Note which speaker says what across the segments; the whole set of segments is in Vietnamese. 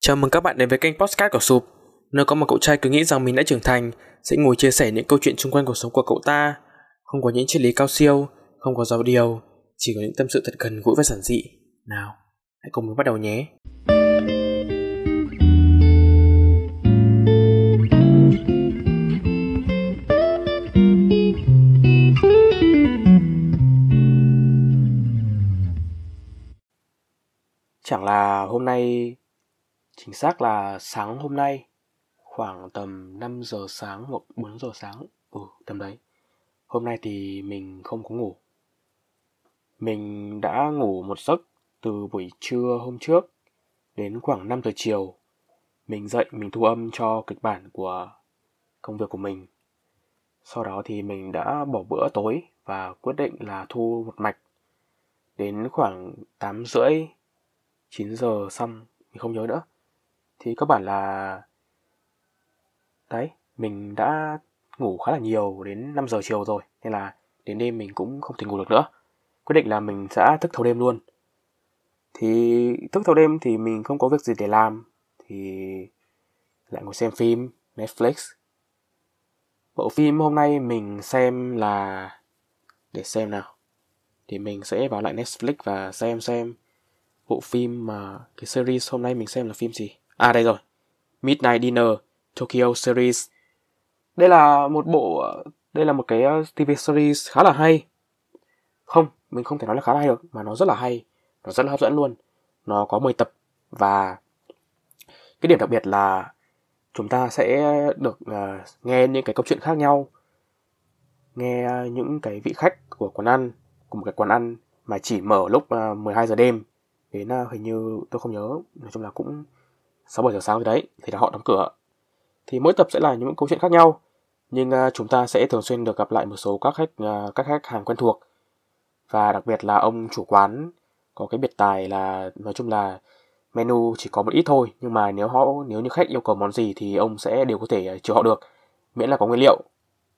Speaker 1: Chào mừng các bạn đến với kênh Postcard của Sụp, nơi có một cậu trai cứ nghĩ rằng mình đã trưởng thành, sẽ ngồi chia sẻ những câu chuyện xung quanh cuộc sống của cậu ta. Không có những triết lý cao siêu, không có giáo điều, chỉ có những tâm sự thật gần gũi và giản dị. Nào, hãy cùng mình bắt đầu nhé. Chẳng là hôm nay Chính xác là sáng hôm nay khoảng tầm 5 giờ sáng hoặc 4 giờ sáng, ừ tầm đấy. Hôm nay thì mình không có ngủ. Mình đã ngủ một giấc từ buổi trưa hôm trước đến khoảng 5 giờ chiều. Mình dậy mình thu âm cho kịch bản của công việc của mình. Sau đó thì mình đã bỏ bữa tối và quyết định là thu một mạch. Đến khoảng 8 rưỡi, 9 giờ xong, mình không nhớ nữa thì các bạn là, đấy, mình đã ngủ khá là nhiều đến 5 giờ chiều rồi, nên là đến đêm mình cũng không thể ngủ được nữa. Quyết định là mình sẽ thức thâu đêm luôn. Thì thức thâu đêm thì mình không có việc gì để làm, thì lại ngồi xem phim, Netflix. Bộ phim hôm nay mình xem là, để xem nào. Thì mình sẽ vào lại Netflix và xem xem bộ phim mà, cái series hôm nay mình xem là phim gì. À đây rồi. Midnight Dinner Tokyo Series. Đây là một bộ đây là một cái ờ, TV series khá là hay. Không, mình không thể nói là khá là hay được mà nó rất là hay, nó rất là hấp dẫn luôn. Nó có 10 tập và cái điểm đặc biệt là chúng ta sẽ được uh, nghe những cái câu chuyện khác nhau nghe những cái vị khách của quán ăn của một cái quán ăn mà chỉ mở lúc ờ, uh, 12 giờ đêm đến uh, hình như tôi không nhớ nói chung là cũng 6 7 giờ sáng rồi đấy thì là họ đóng cửa. Thì mỗi tập sẽ là những câu chuyện khác nhau, nhưng uh, chúng ta sẽ thường xuyên được gặp lại một số các khách uh, các khách hàng quen thuộc. Và đặc biệt là ông chủ quán có cái biệt tài là nói chung là menu chỉ có một ít thôi, nhưng mà nếu họ nếu như khách yêu cầu món gì thì ông sẽ đều có thể à, chịu chiều họ được, miễn là có nguyên liệu.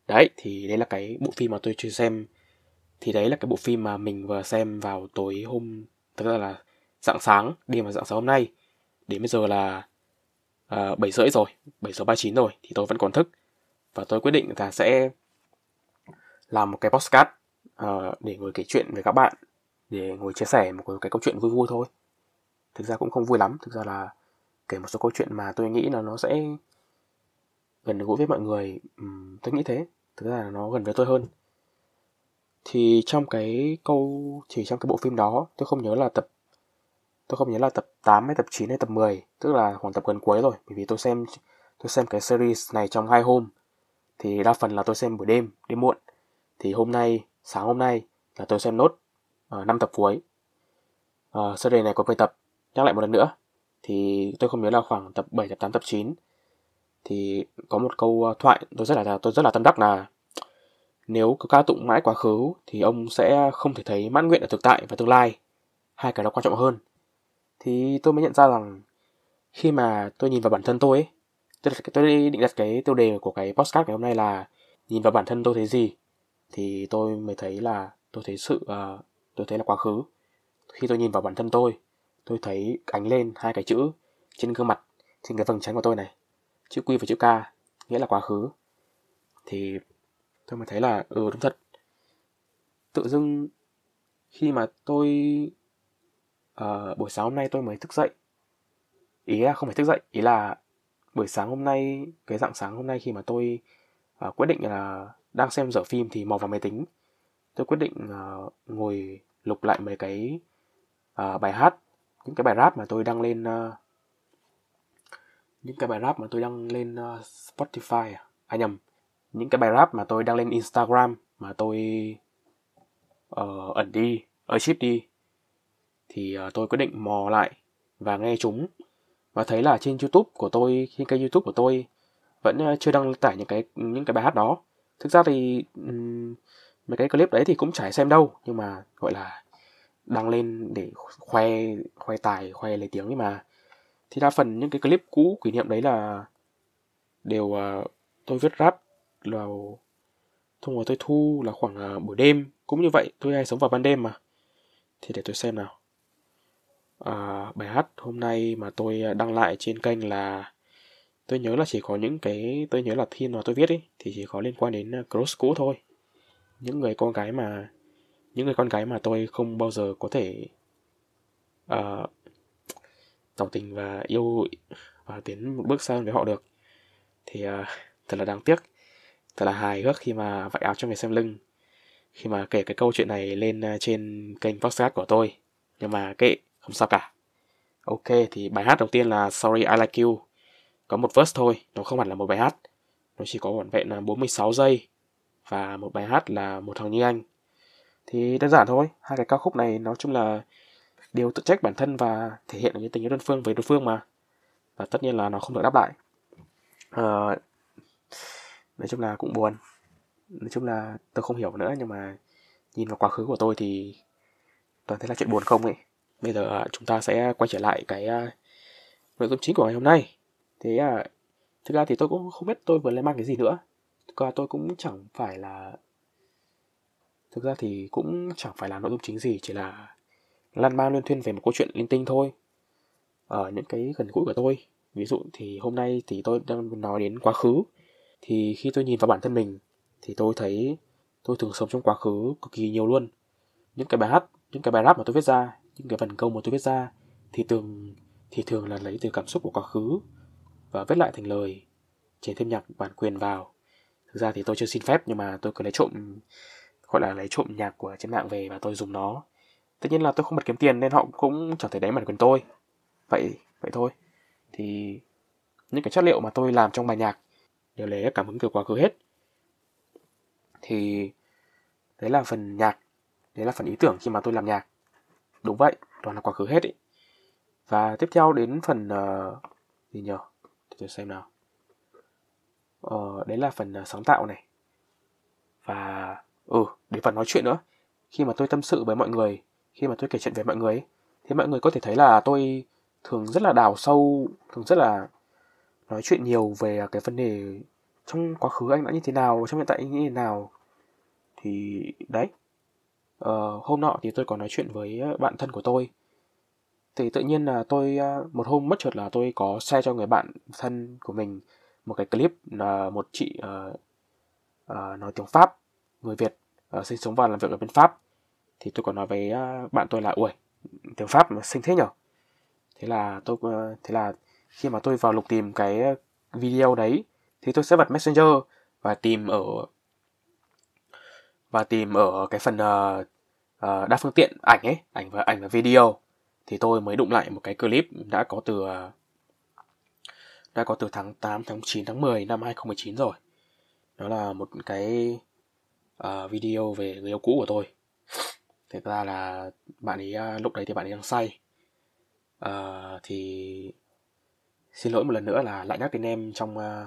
Speaker 1: Đấy, thì đấy là cái bộ phim mà tôi chưa xem. Thì đấy là cái bộ phim mà mình vừa xem vào tối hôm thực ra là dạng sáng, đêm và dạng sáng hôm nay đến bây giờ là à, uh, 7 rưỡi rồi 7 giờ 39 rồi thì tôi vẫn còn thức. Và tôi quyết định là sẽ làm một cái podcast uh, để ngồi kể chuyện với các bạn để ngồi chia sẻ một cái câu chuyện vui vui thôi. Thực ra cũng không vui lắm thực ra là kể một số câu chuyện mà tôi nghĩ là nó sẽ gần gũi với mọi người uhm, tôi nghĩ thế. Thực ra là nó gần với tôi hơn. Thì trong cái câu chỉ trong cái bộ phim đó tôi không nhớ là tập tôi không nhớ là tập 8 hay tập 9 hay tập 10 tức là khoảng tập gần cuối rồi bởi vì tôi xem tôi xem cái series này trong hai hôm. Thì đa phần là tôi xem buổi đêm đêm muộn. Thì hôm nay sáng hôm nay là tôi xem nốt ờ, uh, 5 tập cuối. Uh, series này có 10 tập nhắc lại một lần nữa. Thì tôi không nhớ là khoảng tập 7 tập 8 tập 9 thì có một câu ờ, thoại tôi rất là tôi rất là tâm đắc là nếu cứ ca tụng mãi quá khứ thì ông sẽ không thể thấy mãn nguyện ở thực tại và tương lai. Hai cái đó quan trọng hơn thì tôi mới nhận ra rằng khi mà tôi nhìn vào bản thân tôi ấy, tôi, tôi định đặt cái tiêu đề của cái podcast ngày hôm nay là nhìn vào bản thân tôi thấy gì thì tôi mới thấy là tôi thấy sự uh, tôi thấy là quá khứ. Khi tôi nhìn vào bản thân tôi tôi thấy ánh lên hai cái chữ trên gương mặt trên cái vầng trán của tôi này chữ Q và chữ K nghĩa là quá khứ. Thì tôi mới thấy là ừ đúng thật. Tự dưng khi mà tôi uh, buổi sáng hôm nay tôi mới thức dậy. Ý là không phải thức dậy ý là buổi sáng hôm nay cái dạng sáng hôm nay khi mà tôi uh, quyết định là đang xem dở phim thì mò vào máy tính. Tôi quyết định uh, ngồi lục lại mấy cái uh, bài hát những cái bài rap mà tôi đăng lên uh, những cái bài rap mà tôi đăng lên uh, Spotify à? à nhầm những cái bài rap mà tôi đăng lên Instagram mà tôi uh, ẩn đi ở ship đi thì ờ, tôi quyết định mò lại và nghe chúng và thấy là trên YouTube của tôi, trên kênh YouTube của tôi vẫn ờ, chưa đăng tải những cái những cái bài hát đó. Thực ra thì um, mấy cái clip đấy thì cũng chả xem đâu, nhưng mà gọi là đăng lên để khoe khoe tài, khoe lấy tiếng ấy mà. Thì đa phần những cái clip cũ kỷ niệm đấy là đều uh, tôi viết rap vào thông qua tôi thu là khoảng uh, buổi đêm cũng như vậy tôi hay sống vào ban đêm mà thì để tôi xem nào À, bài hát hôm nay mà tôi à, đăng lại trên kênh là tôi nhớ là chỉ có những cái tôi nhớ là thiên mà tôi viết ấy thì chỉ có liên quan đến à, cross cũ thôi. Những người con gái mà những người con gái mà tôi không bao giờ có thể uh, tỏ tình và yêu và tiến một bước xa hơn với họ được. Thì uh, thật là đáng tiếc thật là hài hước khi mà vạy áo cho người xem lưng khi mà kể cái câu chuyện này lên trên kênh podcast của tôi. Nhưng mà kệ không sao cả. Ok thì bài hát đầu tiên là sorry I like you. Có một verse thôi nó không hẳn là một bài hát. Nó chỉ có vỏn vẹn là 46 giây và một bài hát là một thằng như anh. Thì đơn giản thôi hai cái ca khúc này nói chung là đều tự trách bản thân và thể hiện những tình yêu đơn phương với đối phương mà. Và tất nhiên là nó không được đáp lại. Uh, nói chung là cũng buồn. Nói chung là tôi không hiểu nữa nhưng mà nhìn vào quá khứ của tôi thì toàn thấy là chuyện buồn không ấy bây giờ à, chúng ta sẽ quay trở lại cái uh, nội dung chính của ngày hôm nay. Thế à thực ra thì tôi cũng không biết tôi vừa lên mang cái gì nữa. Thực ra tôi cũng chẳng phải là thực ra thì cũng chẳng phải là nội dung chính gì chỉ là lan man liên thuyên về một câu chuyện linh tinh thôi. Ở những cái gần gũi của tôi ví dụ thì hôm nay thì tôi đang nói đến quá khứ. Thì khi tôi nhìn vào bản thân mình thì tôi thấy tôi thường sống trong quá khứ cực kỳ nhiều luôn. Những cái bài hát những cái bài rap mà tôi viết ra những cái phần câu mà tôi viết ra thì thường thì thường là lấy từ cảm xúc của quá khứ và viết lại thành lời, chèn thêm nhạc bản quyền vào. Thực ra thì tôi chưa xin phép nhưng mà tôi cứ lấy trộm, gọi là lấy trộm nhạc của trên mạng về và tôi dùng nó. Tất nhiên là tôi không bật kiếm tiền nên họ cũng chẳng thể đánh bản quyền tôi. Vậy vậy thôi. Thì những cái chất liệu mà tôi làm trong bài nhạc đều lấy cảm hứng từ quá khứ hết. Thì đấy là phần nhạc, đấy là phần ý tưởng khi mà tôi làm nhạc đúng vậy toàn là quá khứ hết ý. Và tiếp theo đến phần uh, gì nhờ? Để tôi xem nào. Ờ, đấy là phần uh, sáng tạo này. Và ừ đến phần nói chuyện nữa. Khi mà tôi tâm sự với mọi người khi mà tôi kể chuyện với mọi người ấy, thì mọi người có thể thấy là tôi thường rất là đào sâu thường rất là nói chuyện nhiều về cái vấn đề trong quá khứ anh đã như thế nào trong hiện tại anh như thế nào. Thì đấy uh, hôm nọ thì tôi có nói chuyện với ờ, bạn thân của tôi. Thì tự nhiên là tôi ờ, một hôm mất chợt là tôi có share cho người bạn thân của mình một cái clip là một chị uh, uh, nói tiếng pháp người việt uh, sinh sống và làm việc ở bên pháp. Thì tôi có nói với uh, bạn tôi là ui tiếng pháp mà xinh thế nhở? Thế là tôi uh, thế là khi mà tôi vào lục tìm cái video đấy thì tôi sẽ bật messenger và tìm ở và tìm ở cái phần uh, uh, đa phương tiện ảnh ấy ảnh và ảnh và video. Thì tôi mới đụng lại một cái clip đã có từ ờ, đã có từ tháng 8 tháng 9 tháng 10 năm 2019 rồi. Đó là một cái uh, video về người yêu cũ của tôi. Thực ra là bạn ấy uh, lúc đấy thì bạn ấy đang say. Uh, thì xin lỗi một lần nữa là lại nhắc đến em trong uh,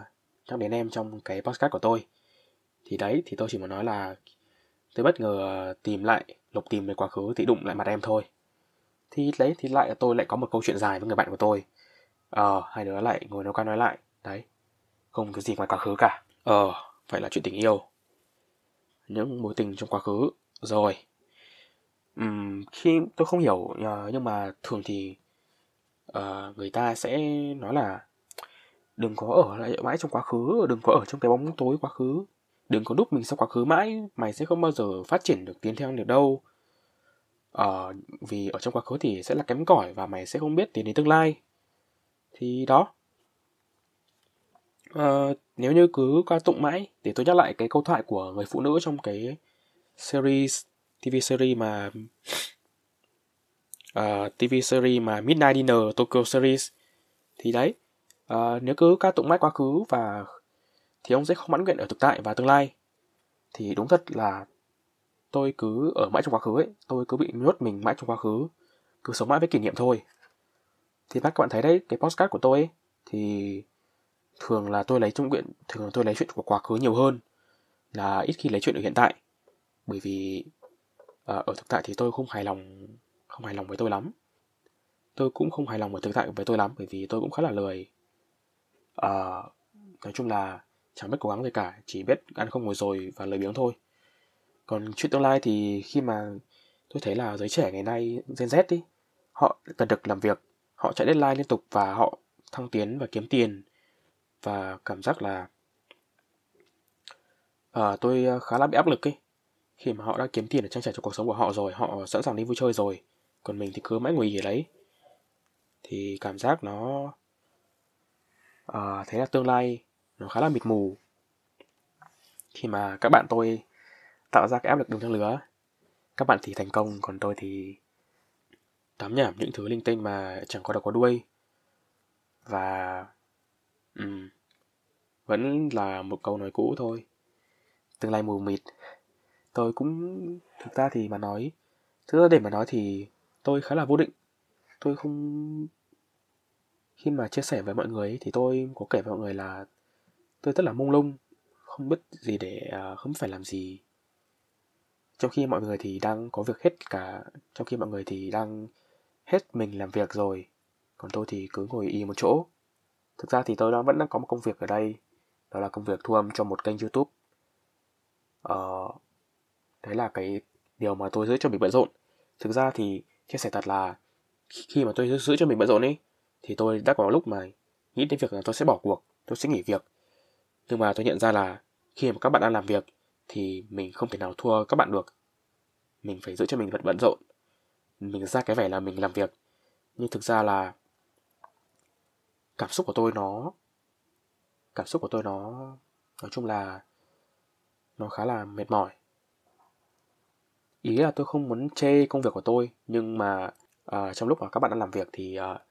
Speaker 1: nhắc đến em trong cái podcast của tôi. Thì đấy thì tôi chỉ muốn nói là tôi bất ngờ ờ, tìm lại lục tìm về quá khứ thì đụng lại mặt em thôi. Thì đấy thì lại tôi lại có một câu chuyện dài với người bạn của tôi. Ờ hai đứa lại ngồi nói qua nói lại. Đấy không cái gì ngoài quá khứ cả. Ờ phải là chuyện tình yêu. Những mối tình trong quá khứ. Rồi. Uhm, khi tôi không hiểu ờ, nhưng mà thường thì uh, người ta sẽ nói là đừng có ở lại mãi trong quá khứ đừng có ở trong cái bóng tối quá khứ đừng có đúc mình sau quá khứ mãi mày sẽ không bao giờ phát triển được tiến theo được đâu. Ờ, vì ở trong quá khứ thì sẽ là kém cỏi và mày sẽ không biết tiến đến tương lai. Thì đó. Ờ, nếu như cứ ca tụng mãi để tôi nhắc lại cái câu thoại của người phụ nữ trong cái series TV series mà ờ, uh, TV series mà Midnight Dinner Tokyo series. Thì đấy uh, nếu cứ ca tụng mãi quá khứ và thì ông sẽ không mãn nguyện ở thực tại và tương lai. Thì đúng thật là tôi cứ ở mãi trong quá khứ ấy tôi cứ bị nhốt mình mãi trong quá khứ cứ sống mãi với kỷ niệm thôi. Thì các bạn thấy đấy cái postcard của tôi ấy, thì thường là tôi lấy trong chuyện thường là tôi lấy chuyện của quá khứ nhiều hơn là ít khi lấy chuyện ở hiện tại. Bởi vì à, ở thực tại thì tôi không hài lòng không hài lòng với tôi lắm. Tôi cũng không hài lòng với thực tại với tôi lắm bởi vì tôi cũng khá là lười. À, nói chung là chẳng biết cố gắng gì cả chỉ biết ăn không ngồi rồi và lời biếng thôi. Còn chuyện tương lai thì khi mà tôi thấy là giới trẻ ngày nay Gen Z đi họ cần được làm việc họ chạy deadline liên tục và họ thăng tiến và kiếm tiền. Và cảm giác là uh, tôi ờ, khá là bị áp lực ấy khi mà họ đã kiếm tiền để trang trải cho cuộc sống của họ rồi họ sẵn sàng đi vui chơi rồi còn mình thì cứ mãi ngồi ở đấy. Thì cảm giác nó uh, thế là tương lai nó khá là mịt mù. Khi mà các bạn tôi tạo ra cái áp lực đường trang lứa các bạn thì thành công còn tôi thì tám nhảm những thứ linh tinh mà chẳng có đầu có đuôi. Và um, vẫn là một câu nói cũ thôi. Tương lai mù mịt. Tôi cũng thực ra thì mà nói thực ra để mà nói thì tôi khá là vô định. Tôi không khi mà chia sẻ với mọi người thì tôi có kể với mọi người là tôi rất là mông lung không biết gì để uh, không phải làm gì. Trong khi mọi người thì đang có việc hết cả trong khi mọi người thì đang hết mình làm việc rồi còn tôi thì cứ ngồi y một chỗ. Thực ra thì tôi đang vẫn đang có một công việc ở đây đó là công việc thu âm cho một kênh youtube. Ờ, đấy là cái điều mà tôi giữ cho mình bận rộn. Thực ra thì chia sẻ thật là khi mà tôi giữ cho mình bận rộn ấy thì tôi đã có lúc mà nghĩ đến việc là tôi sẽ bỏ cuộc tôi sẽ nghỉ việc nhưng mà tôi nhận ra là khi mà các bạn đang làm việc thì mình không thể nào thua các bạn được. Mình phải giữ cho mình thật bận rộn. Mình ra cái vẻ là mình làm việc. Nhưng thực ra là cảm xúc của tôi nó cảm xúc của tôi nó nói chung là nó khá là mệt mỏi. Ý là tôi không muốn chê công việc của tôi nhưng mà uh, trong lúc mà các bạn đang làm việc thì uh,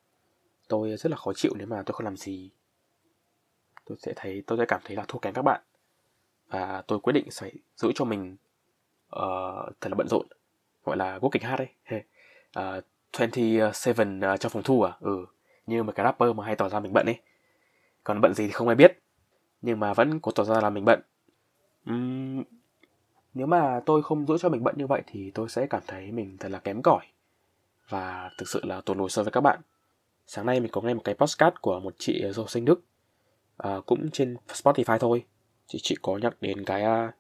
Speaker 1: tôi rất là khó chịu nếu mà tôi không làm gì tôi sẽ thấy tôi sẽ cảm thấy là thua kém các bạn. Và tôi quyết định phải giữ cho mình uh, thật là bận rộn gọi là quốc kịch hát đấy hey. uh, 27 uh, trong phòng thu à? Ừ như một cái rapper mà hay tỏ ra mình bận ấy. Còn bận gì thì không ai biết nhưng mà vẫn có tỏ ra là mình bận. Uhm, nếu mà tôi không giữ cho mình bận như vậy thì tôi sẽ cảm thấy mình thật là kém cỏi. Và thực sự là tụt lùi so với các bạn. Sáng nay mình có nghe một cái postcard của một chị du sinh đức à, cũng trên spotify thôi. Thì chị có nhắc đến cái uh,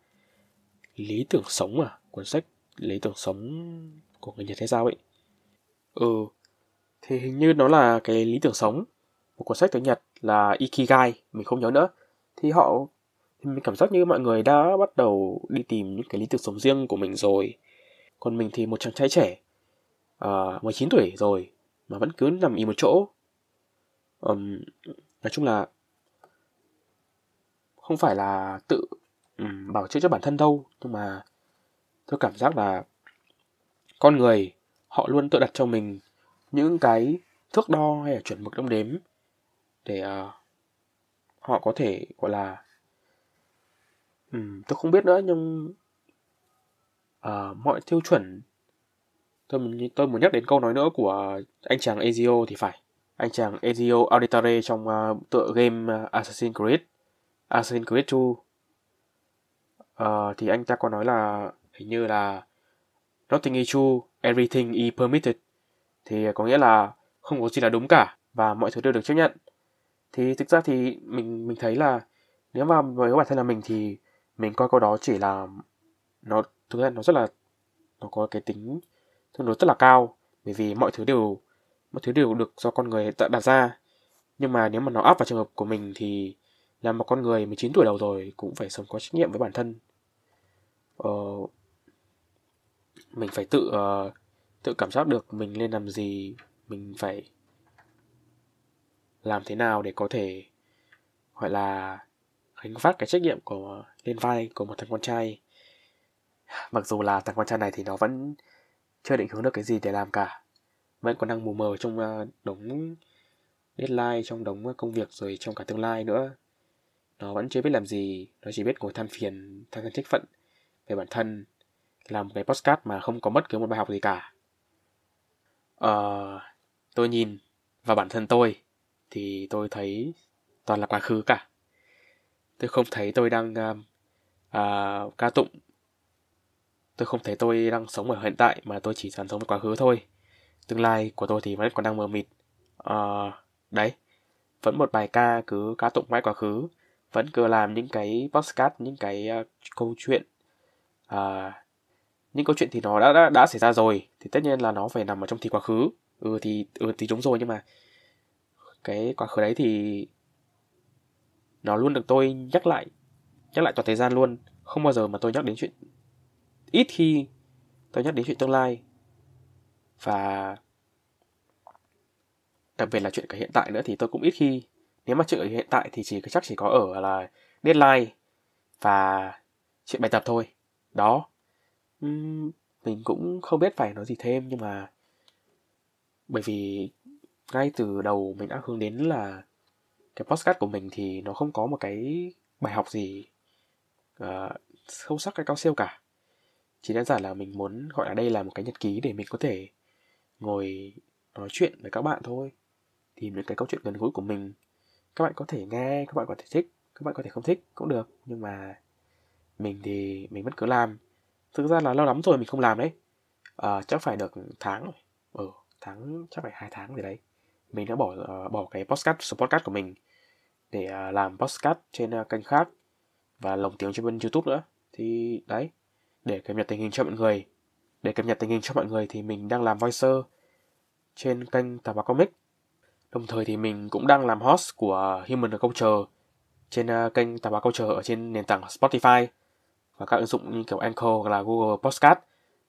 Speaker 1: lý tưởng sống à? Cuốn sách lý tưởng sống của người nhật hay sao ấy. Ừ thì hình như nó là cái lý tưởng sống một cuốn sách tiếng nhật là ikigai mình không nhớ nữa. Thì họ thì mình cảm giác như mọi người đã bắt đầu đi tìm những cái lý tưởng sống riêng của mình rồi. Còn mình thì một chàng trai trẻ à, uh, 19 tuổi rồi mà vẫn cứ nằm im một chỗ. Um, nói chung là không phải là tự um, bảo chữa cho bản thân đâu nhưng mà tôi cảm giác là con người họ luôn tự đặt cho mình những cái thước đo hay là chuẩn mực đong đếm để uh, họ có thể gọi là um, tôi không biết nữa nhưng uh, mọi tiêu chuẩn tôi tôi muốn nhắc đến câu nói nữa của anh chàng Ezio thì phải. Anh chàng Ezio Auditore trong uh, tựa game uh, Assassin's Creed. Assassin's Creed 2 uh, ờ, thì anh ta có nói là hình như là nothing is true everything is permitted. Thì có nghĩa là không có gì là đúng cả và mọi thứ đều được chấp nhận. Thì thực ra thì mình mình thấy là nếu mà với bản thân là mình thì mình coi câu đó chỉ là nó thực ra nó rất là nó có cái tính tương đối rất là cao bởi vì mọi thứ đều mọi thứ đều được do con người đặt ra. Nhưng mà nếu mà nó áp vào trường hợp của mình thì là một con người 19 tuổi đầu rồi cũng phải sống có trách nhiệm với bản thân. Ờ, mình phải tự uh, tự cảm giác được mình nên làm gì mình phải làm thế nào để có thể gọi là gánh vác cái trách nhiệm của lên vai của một thằng con trai. Mặc dù là thằng con trai này thì nó vẫn chưa định hướng được cái gì để làm cả. Vẫn còn đang mù mờ trong uh, đống deadline trong đống công việc rồi trong cả tương lai nữa nó vẫn chưa biết làm gì. Nó chỉ biết ngồi than phiền than thân trách phận về bản thân làm cái postcard mà không có bất cứ một bài học gì cả. Ờ, tôi nhìn vào bản thân tôi thì tôi thấy toàn là quá khứ cả. Tôi không thấy tôi đang uh, uh, ca tụng. Tôi không thấy tôi đang sống ở hiện tại mà tôi chỉ toàn sống với quá khứ thôi. Tương lai của tôi thì vẫn còn đang mờ mịt. Uh, đấy vẫn một bài ca cứ ca tụng mãi quá khứ vẫn cứ làm những cái podcast những cái uh, câu chuyện uh, những câu chuyện thì nó đã, đã đã xảy ra rồi thì tất nhiên là nó phải nằm ở trong thì quá khứ. Ừ thì ừ thì đúng rồi nhưng mà cái quá khứ đấy thì nó luôn được tôi nhắc lại nhắc lại toàn thời gian luôn. Không bao giờ mà tôi nhắc đến chuyện ít khi tôi nhắc đến chuyện tương lai. Và đặc biệt là chuyện cả hiện tại nữa thì tôi cũng ít khi nếu mà chuyện ở hiện tại thì chỉ chắc chỉ có ở là deadline và chuyện bài tập thôi. Đó. Uhm, mình cũng không biết phải nói gì thêm nhưng mà bởi vì ngay từ đầu mình đã hướng đến là cái podcast của mình thì nó không có một cái bài học gì uh, sâu sắc hay cao siêu cả. Chỉ đơn giản là mình muốn gọi là đây là một cái nhật ký để mình có thể ngồi nói chuyện với các bạn thôi. Tìm những cái câu chuyện gần gũi của mình các bạn có thể nghe các bạn có thể thích các bạn có thể không thích cũng được. Nhưng mà mình thì mình vẫn cứ làm. Thực ra là lâu lắm rồi mình không làm đấy. À, chắc phải được tháng rồi. Ừ, tháng chắc phải hai tháng gì đấy. Mình đã bỏ uh, bỏ cái podcast số podcast của mình để uh, làm podcast trên uh, kênh khác và lồng tiếng trên bên youtube nữa. Thì đấy để cập nhật tình hình cho mọi người. Để cập nhật tình hình cho mọi người thì mình đang làm voicer trên kênh Tà Bà Comic đồng thời thì mình cũng đang làm host của Human Culture trên à, kênh Tạp báo Culture ở trên nền tảng Spotify và các ứng dụng như kiểu Anchor hoặc là Google Podcast.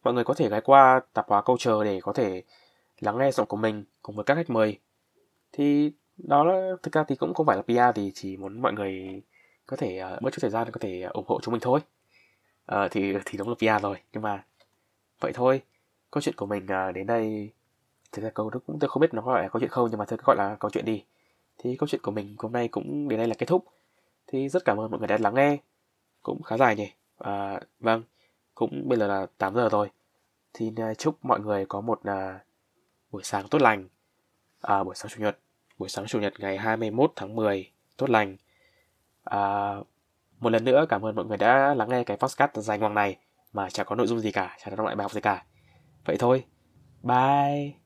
Speaker 1: Mọi người có thể ghé qua tạp hóa Culture để có thể lắng nghe giọng của mình cùng với các khách mời. Thì đó là thực ra thì cũng không phải là PR thì chỉ muốn mọi người có thể uh, bớt chút thời gian có thể à, ủng hộ chúng mình thôi. Uh, thì thì đúng là PR rồi nhưng mà vậy thôi. Câu chuyện của mình uh, đến đây thực ra câu đó cũng tôi không biết nó gọi là câu chuyện không nhưng mà tôi gọi là câu chuyện đi. Thì câu chuyện của mình hôm nay cũng đến đây là kết thúc. Thì rất cảm ơn mọi người đã lắng nghe. Cũng khá dài nhỉ? À, vâng. Cũng bây giờ là 8 giờ rồi. Thì à, chúc mọi người có một à, buổi sáng tốt lành. À, buổi sáng chủ nhật. Buổi sáng chủ nhật ngày 21 tháng 10 tốt lành. À, một lần nữa cảm ơn mọi người đã lắng nghe cái podcast dài ngoằng này mà chẳng có nội dung gì cả chẳng có lại bài học gì cả. Vậy thôi. Bye.